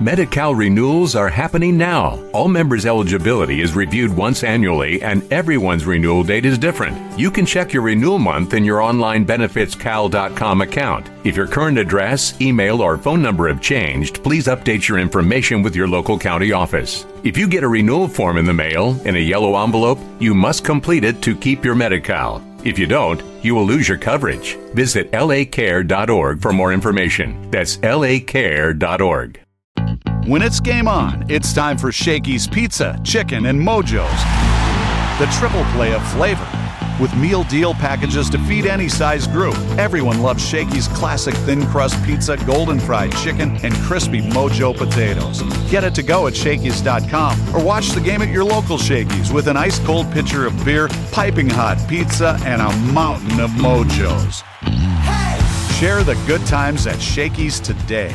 Medi-Cal renewals are happening now. All members' eligibility is reviewed once annually, and everyone's renewal date is different. You can check your renewal month in your online benefitscal.com account. If your current address, email, or phone number have changed, please update your information with your local county office. If you get a renewal form in the mail in a yellow envelope, you must complete it to keep your Medi-Cal. If you don't, you will lose your coverage. Visit lacare.org for more information. That's lacare.org. When it's game on, it's time for Shakey's Pizza, Chicken, and Mojo's. The triple play of flavor. With meal deal packages to feed any size group, everyone loves Shakey's classic thin crust pizza, golden fried chicken, and crispy Mojo potatoes. Get it to go at Shakey's.com or watch the game at your local Shakey's with an ice cold pitcher of beer, piping hot pizza, and a mountain of Mojos. Share the good times at Shakey's today.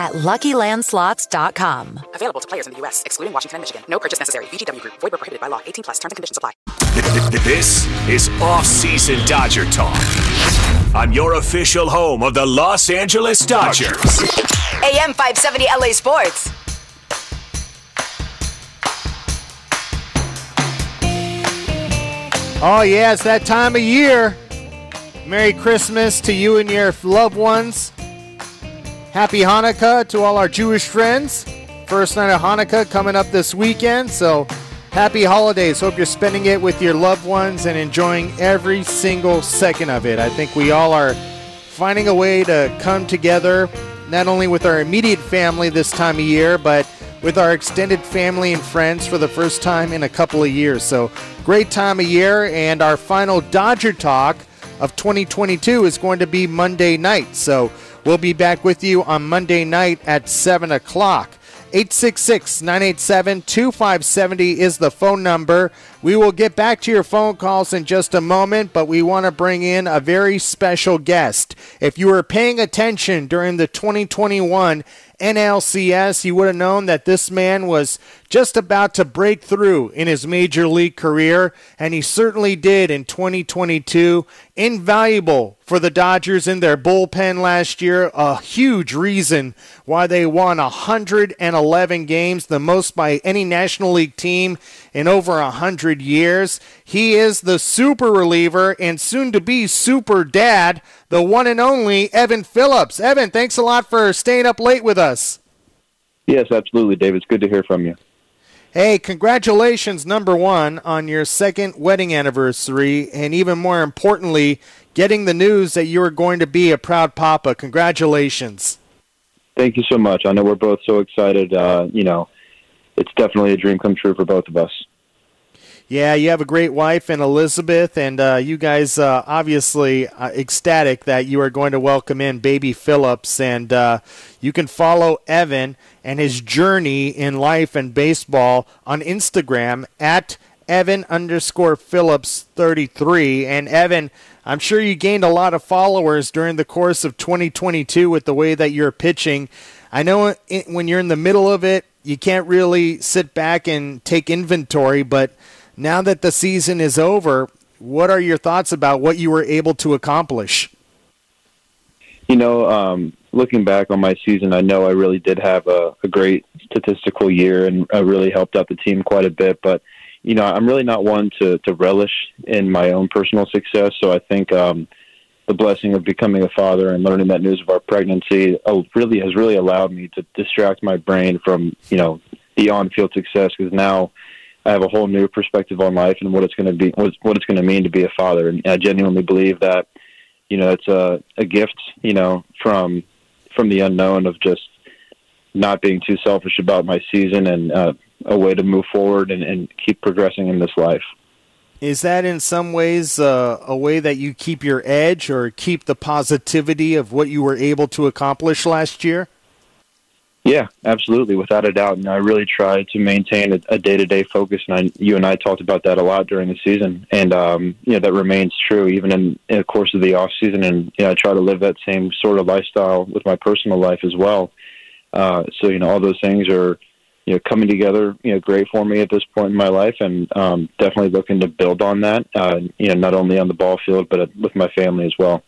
at LuckyLandSlots.com. Available to players in the U.S., excluding Washington and Michigan. No purchase necessary. VGW Group. Void where prohibited by law. 18 plus. Terms and conditions apply. This is off-season Dodger talk on your official home of the Los Angeles Dodgers. AM 570 LA Sports. Oh, yeah, it's that time of year. Merry Christmas to you and your loved ones. Happy Hanukkah to all our Jewish friends. First night of Hanukkah coming up this weekend, so happy holidays. Hope you're spending it with your loved ones and enjoying every single second of it. I think we all are finding a way to come together, not only with our immediate family this time of year, but with our extended family and friends for the first time in a couple of years. So, great time of year, and our final Dodger Talk of 2022 is going to be Monday night. So, we'll be back with you on Monday night at 7 o'clock. 866 987 2570 is the phone number. We will get back to your phone calls in just a moment, but we want to bring in a very special guest. If you were paying attention during the 2021 NLCS, you would have known that this man was just about to break through in his major league career, and he certainly did in 2022. Invaluable for the Dodgers in their bullpen last year, a huge reason why they won 111 games, the most by any National League team in over 100 years. He is the super reliever and soon to be super dad, the one and only Evan Phillips. Evan, thanks a lot for staying up late with us. Yes, absolutely, David. It's good to hear from you. Hey, congratulations, number one, on your second wedding anniversary, and even more importantly, getting the news that you are going to be a proud papa. Congratulations. Thank you so much. I know we're both so excited. Uh, you know, it's definitely a dream come true for both of us. Yeah, you have a great wife and Elizabeth, and uh, you guys uh, obviously uh, ecstatic that you are going to welcome in baby Phillips, and uh, you can follow Evan and his journey in life and baseball on Instagram at Evan underscore Phillips 33. And Evan, I'm sure you gained a lot of followers during the course of 2022 with the way that you're pitching. I know when you're in the middle of it, you can't really sit back and take inventory, but now that the season is over, what are your thoughts about what you were able to accomplish? You know, um, looking back on my season, I know I really did have a, a great statistical year and I really helped out the team quite a bit. But, you know, I'm really not one to, to relish in my own personal success. So I think um, the blessing of becoming a father and learning that news of our pregnancy uh, really has really allowed me to distract my brain from, you know, the on-field success because now – I have a whole new perspective on life and what it's going to be, what, it's going to mean to be a father. And I genuinely believe that, you know, it's a, a gift, you know, from from the unknown of just not being too selfish about my season and uh, a way to move forward and, and keep progressing in this life. Is that in some ways uh, a way that you keep your edge or keep the positivity of what you were able to accomplish last year? Yeah, absolutely, without a doubt. And I really try to maintain a day to day focus, and I, you and I talked about that a lot during the season, and um, you know that remains true even in, in the course of the off season. And you know, I try to live that same sort of lifestyle with my personal life as well. Uh, so you know, all those things are you know coming together, you know, great for me at this point in my life, and um, definitely looking to build on that. Uh, you know, not only on the ball field, but with my family as well.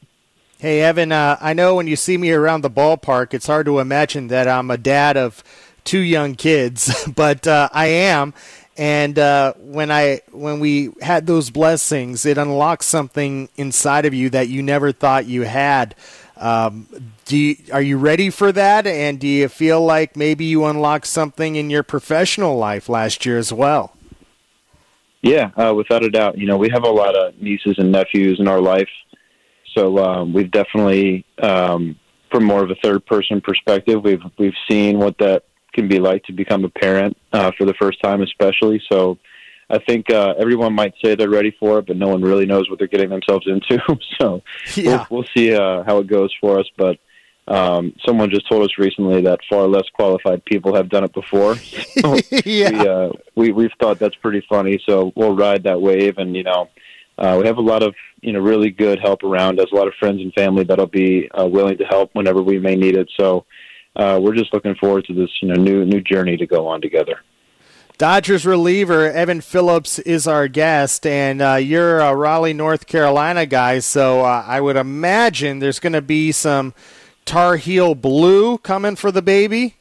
Hey, Evan, uh, I know when you see me around the ballpark, it's hard to imagine that I'm a dad of two young kids, but uh, I am. And uh, when I when we had those blessings, it unlocks something inside of you that you never thought you had. Um, do you, are you ready for that? And do you feel like maybe you unlocked something in your professional life last year as well? Yeah, uh, without a doubt. You know, we have a lot of nieces and nephews in our life so um, we've definitely, um, from more of a third person perspective, we've we've seen what that can be like to become a parent uh, for the first time, especially. So I think uh, everyone might say they're ready for it, but no one really knows what they're getting themselves into. so yeah. we'll, we'll see uh, how it goes for us. But um, someone just told us recently that far less qualified people have done it before. Yeah. we, uh, we we've thought that's pretty funny. So we'll ride that wave, and you know uh, we have a lot of you know really good help around us, a lot of friends and family that'll be uh, willing to help whenever we may need it. So uh, we're just looking forward to this you know new new journey to go on together. Dodgers reliever Evan Phillips is our guest, and uh, you're a Raleigh, North Carolina guy, so uh, I would imagine there's going to be some Tar Heel blue coming for the baby.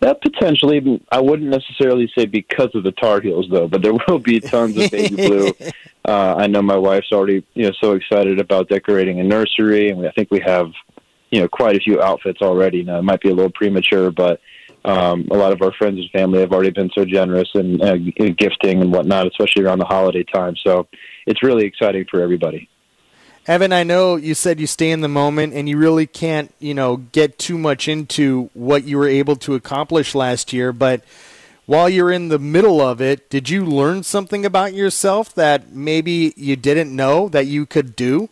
That potentially, I wouldn't necessarily say because of the Tar Heels though, but there will be tons of baby blue. Uh, I know my wife's already, you know, so excited about decorating a nursery, and we, I think we have, you know, quite a few outfits already. Now it might be a little premature, but um, a lot of our friends and family have already been so generous in uh, gifting and whatnot, especially around the holiday time. So it's really exciting for everybody. Evan, I know you said you stay in the moment and you really can't, you know, get too much into what you were able to accomplish last year, but while you're in the middle of it, did you learn something about yourself that maybe you didn't know that you could do?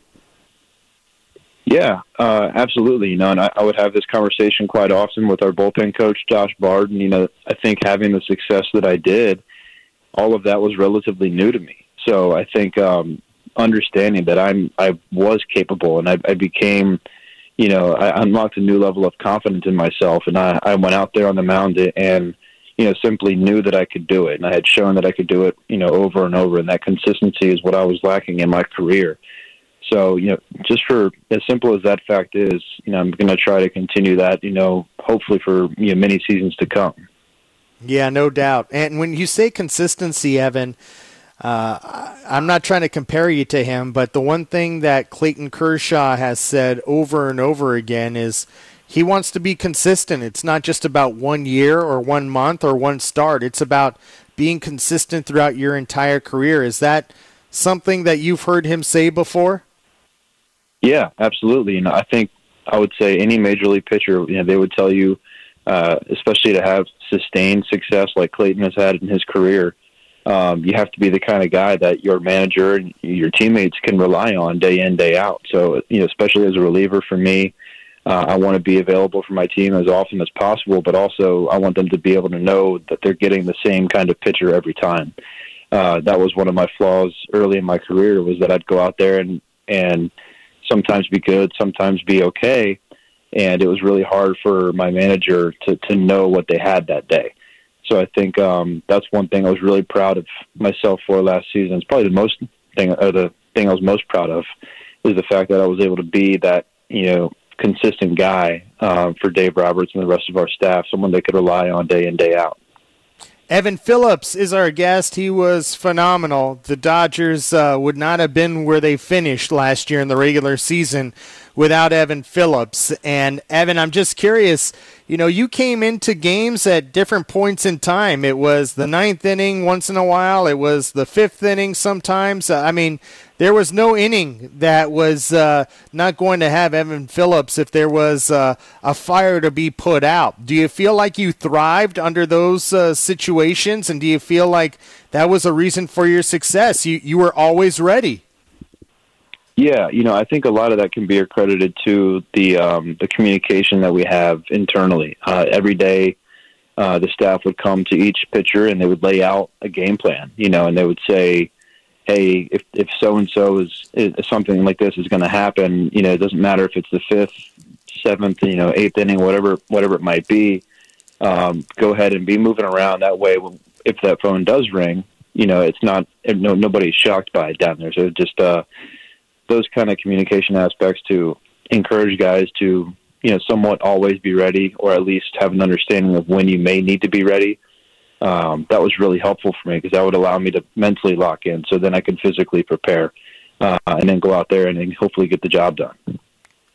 Yeah, uh, absolutely. You know, and I, I would have this conversation quite often with our bullpen coach, Josh Bard. And, you know, I think having the success that I did, all of that was relatively new to me. So I think um, understanding that I'm I was capable and I, I became, you know, I unlocked a new level of confidence in myself and I, I went out there on the mound and you know simply knew that I could do it and I had shown that I could do it you know over and over and that consistency is what I was lacking in my career. So you know, just for as simple as that fact is, you know, I'm going to try to continue that. You know, hopefully for you know many seasons to come. Yeah, no doubt. And when you say consistency, Evan, uh, I'm not trying to compare you to him, but the one thing that Clayton Kershaw has said over and over again is he wants to be consistent. It's not just about one year or one month or one start. It's about being consistent throughout your entire career. Is that something that you've heard him say before? Yeah, absolutely. And I think I would say any major league pitcher, you know, they would tell you, uh, especially to have sustained success like Clayton has had in his career, um, you have to be the kind of guy that your manager and your teammates can rely on day in day out. So you know, especially as a reliever for me, uh, I want to be available for my team as often as possible, but also I want them to be able to know that they're getting the same kind of pitcher every time. Uh, that was one of my flaws early in my career was that I'd go out there and and sometimes be good, sometimes be okay, and it was really hard for my manager to to know what they had that day. So I think um, that's one thing I was really proud of myself for last season. It's probably the most thing, or the thing I was most proud of, is the fact that I was able to be that you know consistent guy uh, for Dave Roberts and the rest of our staff, someone they could rely on day in day out. Evan Phillips is our guest. He was phenomenal. The Dodgers uh, would not have been where they finished last year in the regular season without Evan Phillips. And Evan, I'm just curious. You know, you came into games at different points in time. It was the ninth inning once in a while. It was the fifth inning sometimes. I mean, there was no inning that was uh, not going to have Evan Phillips if there was uh, a fire to be put out. Do you feel like you thrived under those uh, situations, and do you feel like that was a reason for your success? You you were always ready. Yeah, you know, I think a lot of that can be accredited to the um, the communication that we have internally. Uh, every day, uh, the staff would come to each pitcher and they would lay out a game plan. You know, and they would say, "Hey, if if so and so is something like this is going to happen, you know, it doesn't matter if it's the fifth, seventh, you know, eighth inning, whatever whatever it might be. Um, go ahead and be moving around that way. If that phone does ring, you know, it's not no nobody's shocked by it down there. So just uh, those kind of communication aspects to encourage guys to you know somewhat always be ready, or at least have an understanding of when you may need to be ready. Um, that was really helpful for me because that would allow me to mentally lock in, so then I can physically prepare uh, and then go out there and then hopefully get the job done.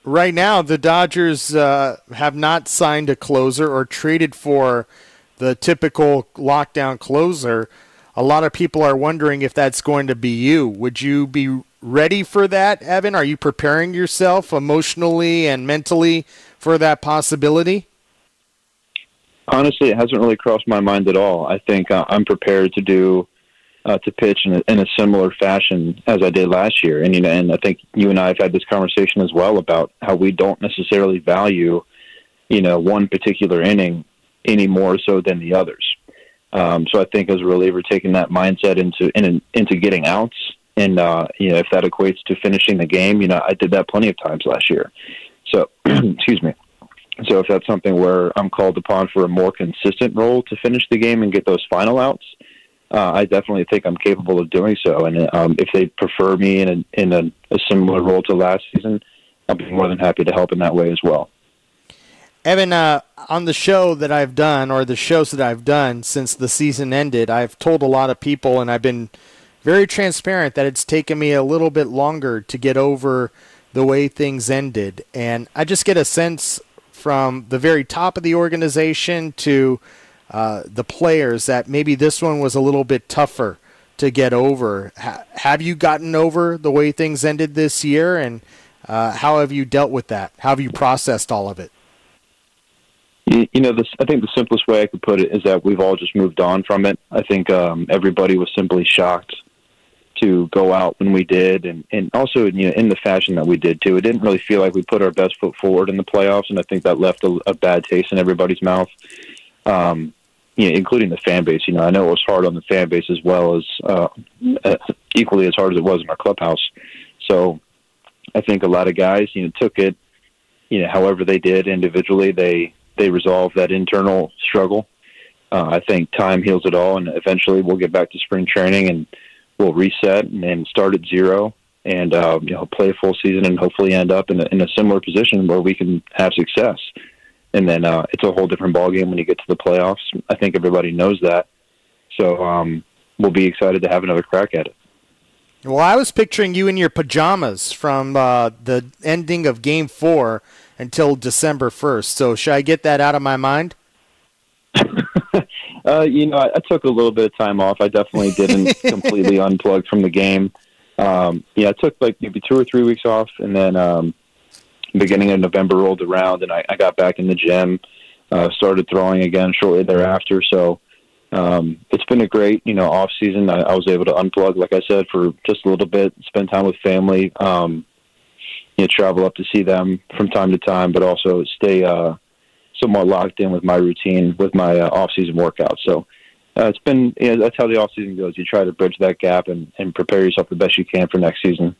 Right now, the Dodgers uh, have not signed a closer or traded for the typical lockdown closer. A lot of people are wondering if that's going to be you. Would you be ready for that, Evan? Are you preparing yourself emotionally and mentally for that possibility? Honestly, it hasn't really crossed my mind at all. I think uh, I'm prepared to do uh, to pitch in a, in a similar fashion as I did last year, and you know, and I think you and I have had this conversation as well about how we don't necessarily value, you know, one particular inning any more so than the others. Um, so I think as a reliever, taking that mindset into in, into getting outs and uh, you know if that equates to finishing the game, you know I did that plenty of times last year. So excuse me. So if that's something where I'm called upon for a more consistent role to finish the game and get those final outs, uh, I definitely think I'm capable of doing so. And um, if they prefer me in a, in a, a similar role to last season, I'll be more than happy to help in that way as well. Evan, uh, on the show that I've done, or the shows that I've done since the season ended, I've told a lot of people, and I've been very transparent that it's taken me a little bit longer to get over the way things ended. And I just get a sense from the very top of the organization to uh, the players that maybe this one was a little bit tougher to get over. Ha- have you gotten over the way things ended this year? And uh, how have you dealt with that? How have you processed all of it? You know, this, I think the simplest way I could put it is that we've all just moved on from it. I think um, everybody was simply shocked to go out when we did, and and also you know in the fashion that we did too. It didn't really feel like we put our best foot forward in the playoffs, and I think that left a, a bad taste in everybody's mouth, um, you know, including the fan base. You know, I know it was hard on the fan base as well as uh, equally as hard as it was in our clubhouse. So I think a lot of guys, you know, took it, you know, however they did individually. They they resolved that internal struggle. Uh, I think time heals it all, and eventually we'll get back to spring training and we'll reset and start at zero and uh, you know play a full season and hopefully end up in a, in a similar position where we can have success. And then uh, it's a whole different ballgame when you get to the playoffs. I think everybody knows that. So um, we'll be excited to have another crack at it. Well, I was picturing you in your pajamas from uh, the ending of Game Four until December first. So should I get that out of my mind? Uh, you know, I, I took a little bit of time off. I definitely didn't completely unplug from the game. Um, yeah, I took like maybe two or three weeks off, and then um, beginning of November rolled around, and I, I got back in the gym, uh, started throwing again shortly thereafter. So um, it's been a great, you know, off season. I, I was able to unplug, like I said, for just a little bit, spend time with family, um, you know, travel up to see them from time to time, but also stay. Uh, somewhat locked in with my routine with my uh, off-season workouts. So uh, it's been you know, that's how the off-season goes. You try to bridge that gap and, and prepare yourself the best you can for next season.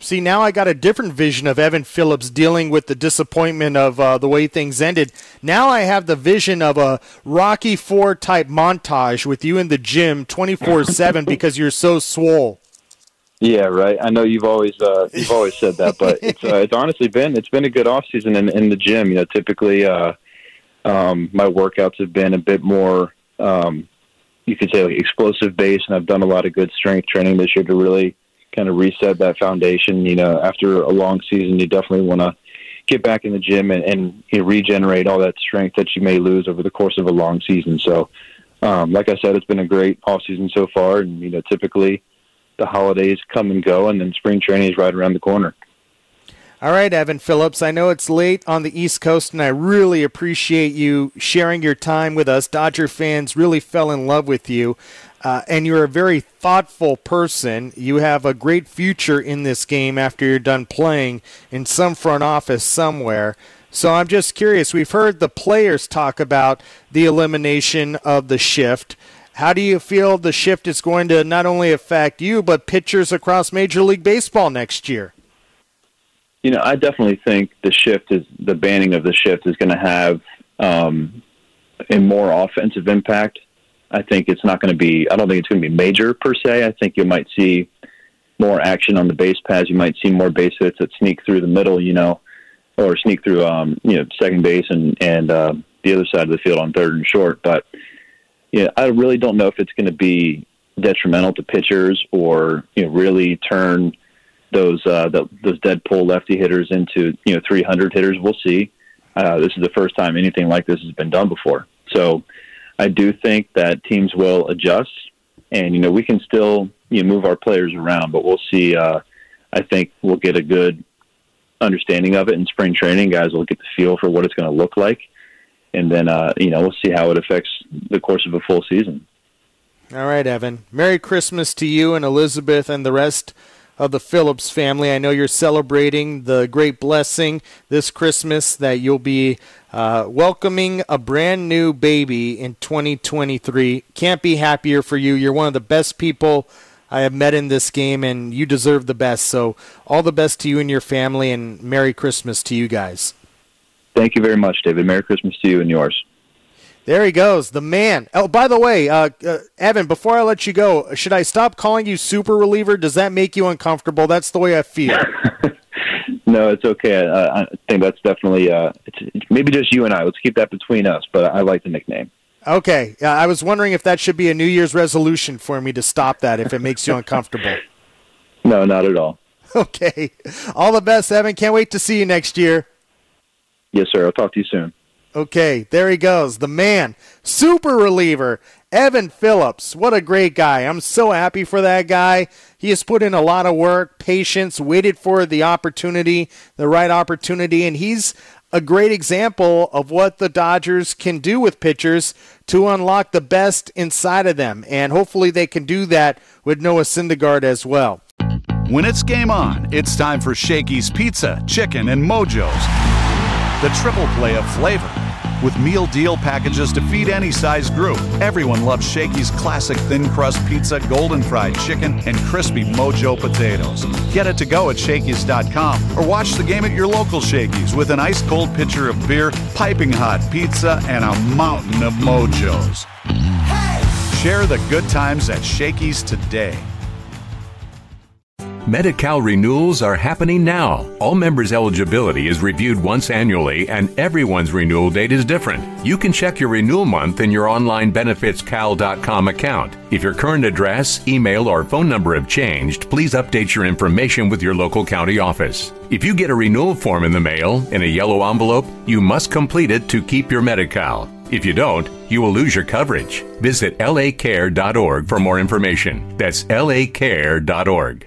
See, now I got a different vision of Evan Phillips dealing with the disappointment of uh, the way things ended. Now I have the vision of a Rocky Four type montage with you in the gym 24 7 because you're so swole. Yeah, right. I know you've always uh, you've always said that, but it's uh, it's honestly been it's been a good off season in in the gym. You know, typically uh, um, my workouts have been a bit more, um, you could say, like explosive based, and I've done a lot of good strength training this year to really kind of reset that foundation. You know, after a long season, you definitely want to get back in the gym and, and you know, regenerate all that strength that you may lose over the course of a long season. So, um, like I said, it's been a great off season so far, and you know, typically the holidays come and go, and then spring training is right around the corner. All right, Evan Phillips. I know it's late on the East Coast, and I really appreciate you sharing your time with us. Dodger fans really fell in love with you. uh, and you're a very thoughtful person. You have a great future in this game after you're done playing in some front office somewhere. So I'm just curious. We've heard the players talk about the elimination of the shift. How do you feel the shift is going to not only affect you, but pitchers across Major League Baseball next year? You know, I definitely think the shift is the banning of the shift is going to have um, a more offensive impact. I think it's not going to be. I don't think it's going to be major per se. I think you might see more action on the base paths. You might see more base hits that sneak through the middle. You know, or sneak through, um, you know, second base and and uh, the other side of the field on third and short. But yeah, I really don't know if it's going to be detrimental to pitchers or you know really turn those uh, the, those dead pull lefty hitters into you know 300 hitters. We'll see. Uh, this is the first time anything like this has been done before. So I do think that teams will adjust, and you know we can still you know move our players around, but we'll see. Uh, I think we'll get a good understanding of it in spring training. Guys will get the feel for what it's going to look like, and then uh, you know we'll see how it affects the course of a full season. All right, Evan. Merry Christmas to you and Elizabeth and the rest of the Phillips family. I know you're celebrating the great blessing this Christmas that you'll be uh, welcoming a brand new baby in 2023. Can't be happier for you. You're one of the best people I have met in this game, and you deserve the best. So, all the best to you and your family, and Merry Christmas to you guys. Thank you very much, David. Merry Christmas to you and yours. There he goes, the man. Oh, by the way, uh, uh, Evan, before I let you go, should I stop calling you super reliever? Does that make you uncomfortable? That's the way I feel. no, it's okay. I, I think that's definitely uh, it's, maybe just you and I. Let's keep that between us. But I like the nickname. Okay, uh, I was wondering if that should be a New Year's resolution for me to stop that if it makes you uncomfortable. No, not at all. Okay, all the best, Evan. Can't wait to see you next year. Yes, sir. I'll talk to you soon. Okay, there he goes. The man, super reliever, Evan Phillips. What a great guy. I'm so happy for that guy. He has put in a lot of work, patience, waited for the opportunity, the right opportunity, and he's a great example of what the Dodgers can do with pitchers to unlock the best inside of them. And hopefully they can do that with Noah Syndergaard as well. When it's game on, it's time for Shakey's Pizza, Chicken, and Mojo's. The triple play of flavor. With meal deal packages to feed any size group, everyone loves Shakey's classic thin crust pizza, golden fried chicken, and crispy mojo potatoes. Get it to go at Shakey's.com or watch the game at your local Shakey's with an ice cold pitcher of beer, piping hot pizza, and a mountain of mojos. Share the good times at Shakey's today. Medi-Cal renewals are happening now. All members' eligibility is reviewed once annually, and everyone's renewal date is different. You can check your renewal month in your online benefitscal.com account. If your current address, email, or phone number have changed, please update your information with your local county office. If you get a renewal form in the mail in a yellow envelope, you must complete it to keep your Medi-Cal. If you don't, you will lose your coverage. Visit lacare.org for more information. That's lacare.org.